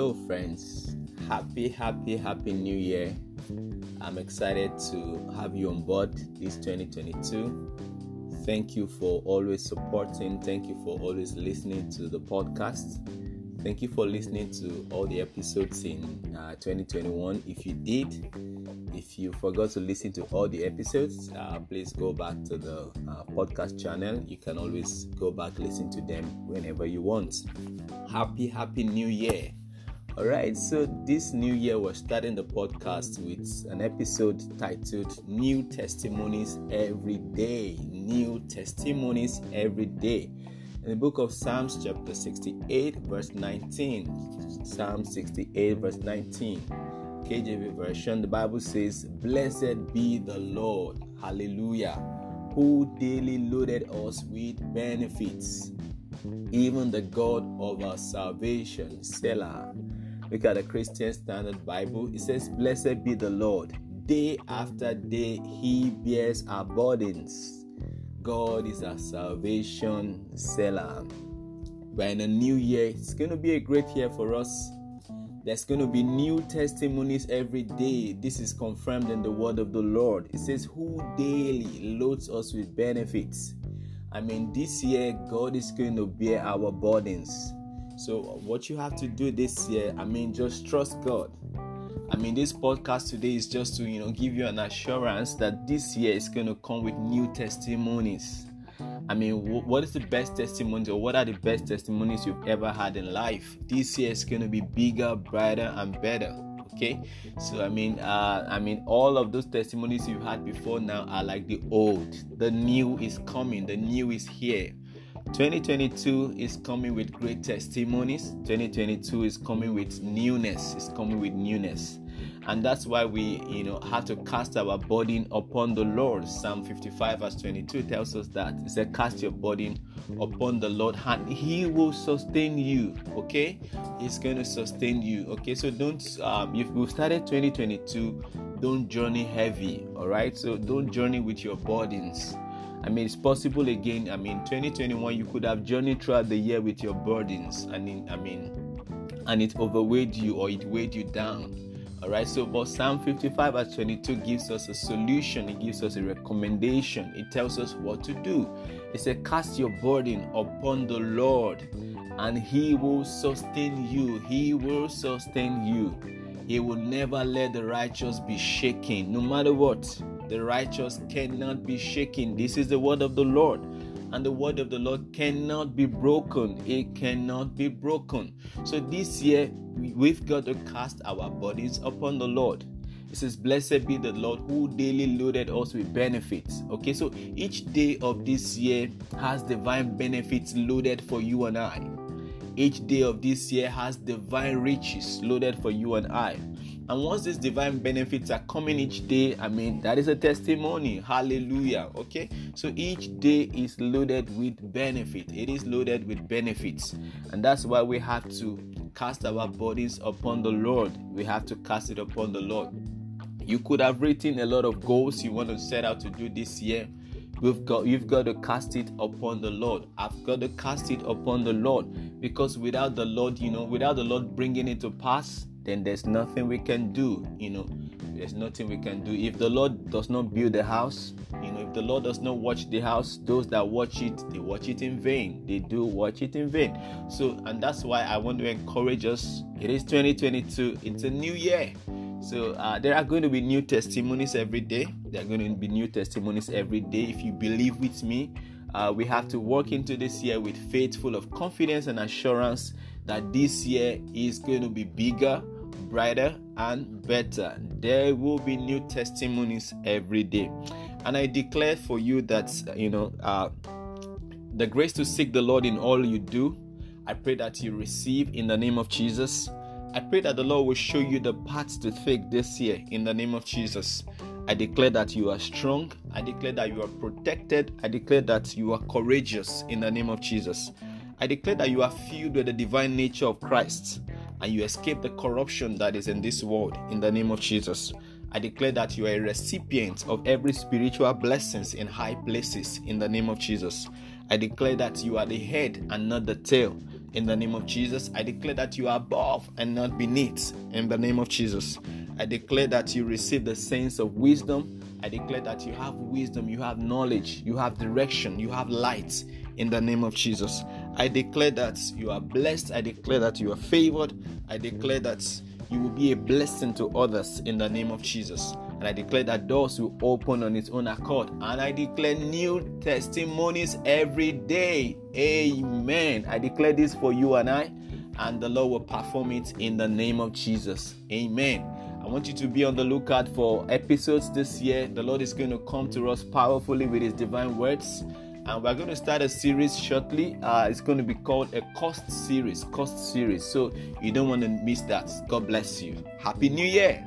Hello, friends. Happy, happy, happy new year. I'm excited to have you on board this 2022. Thank you for always supporting. Thank you for always listening to the podcast. Thank you for listening to all the episodes in uh, 2021. If you did, if you forgot to listen to all the episodes, uh, please go back to the uh, podcast channel. You can always go back listen to them whenever you want. Happy, happy new year! All right, so this new year we're starting the podcast with an episode titled New Testimonies Every Day. New Testimonies Every Day in the book of Psalms, chapter 68, verse 19. Psalm 68, verse 19. KJV version, the Bible says, Blessed be the Lord, hallelujah, who daily loaded us with benefits, even the God of our salvation, Selah. Look at the Christian Standard Bible. It says, Blessed be the Lord. Day after day, He bears our burdens. God is our salvation Selah. We're in a new year. It's going to be a great year for us. There's going to be new testimonies every day. This is confirmed in the word of the Lord. It says, Who daily loads us with benefits. I mean, this year, God is going to bear our burdens. So, what you have to do this year, I mean, just trust God. I mean, this podcast today is just to you know give you an assurance that this year is going to come with new testimonies. I mean, what is the best testimony or what are the best testimonies you've ever had in life? This year is going to be bigger, brighter, and better. Okay, so I mean, uh, I mean, all of those testimonies you've had before now are like the old. The new is coming. The new is here. 2022 is coming with great testimonies. 2022 is coming with newness. It's coming with newness. And that's why we, you know, have to cast our burden upon the Lord. Psalm 55 verse 22 tells us that. It said, cast your burden upon the Lord and he will sustain you. Okay? He's going to sustain you. Okay? So don't, um, if we've started 2022, don't journey heavy. All right? So don't journey with your burdens I mean, it's possible again. I mean, 2021, you could have journeyed throughout the year with your burdens, and in, I mean, and it overweighed you or it weighed you down. All right. So, but Psalm 55 verse 22 gives us a solution. It gives us a recommendation. It tells us what to do. It says, "Cast your burden upon the Lord, and He will sustain you. He will sustain you. He will never let the righteous be shaken, no matter what." The righteous cannot be shaken. This is the word of the Lord. And the word of the Lord cannot be broken. It cannot be broken. So this year, we've got to cast our bodies upon the Lord. It says, Blessed be the Lord who daily loaded us with benefits. Okay, so each day of this year has divine benefits loaded for you and I. Each day of this year has divine riches loaded for you and I. And once these divine benefits are coming each day, I mean, that is a testimony. Hallelujah. Okay. So each day is loaded with benefit. It is loaded with benefits. And that's why we have to cast our bodies upon the Lord. We have to cast it upon the Lord. You could have written a lot of goals you want to set out to do this year. We've got you've got to cast it upon the Lord. I've got to cast it upon the Lord because without the Lord, you know, without the Lord bringing it to pass, then there's nothing we can do. You know, there's nothing we can do. If the Lord does not build the house, you know, if the Lord does not watch the house, those that watch it, they watch it in vain. They do watch it in vain. So, and that's why I want to encourage us. It is 2022, it's a new year. So, uh, there are going to be new testimonies every day. There are going to be new testimonies every day. If you believe with me, uh, we have to walk into this year with faith full of confidence and assurance that this year is going to be bigger, brighter, and better. There will be new testimonies every day. And I declare for you that, you know, uh, the grace to seek the Lord in all you do. I pray that you receive in the name of Jesus. I pray that the Lord will show you the paths to take this year in the name of Jesus. I declare that you are strong. I declare that you are protected. I declare that you are courageous in the name of Jesus. I declare that you are filled with the divine nature of Christ and you escape the corruption that is in this world in the name of Jesus. I declare that you are a recipient of every spiritual blessings in high places in the name of Jesus. I declare that you are the head and not the tail. In the name of Jesus. I declare that you are above and not beneath in the name of Jesus. I declare that you receive the sense of wisdom. I declare that you have wisdom, you have knowledge, you have direction, you have light in the name of Jesus. I declare that you are blessed. I declare that you are favored. I declare that you will be a blessing to others in the name of Jesus. And I declare that doors will open on its own accord. And I declare new testimonies every day. Amen. I declare this for you and I, and the Lord will perform it in the name of Jesus. Amen. I want you to be on the lookout for episodes this year. The Lord is going to come to us powerfully with His divine words. And we're going to start a series shortly. Uh, it's going to be called a cost series. Cost series. So you don't want to miss that. God bless you. Happy New Year.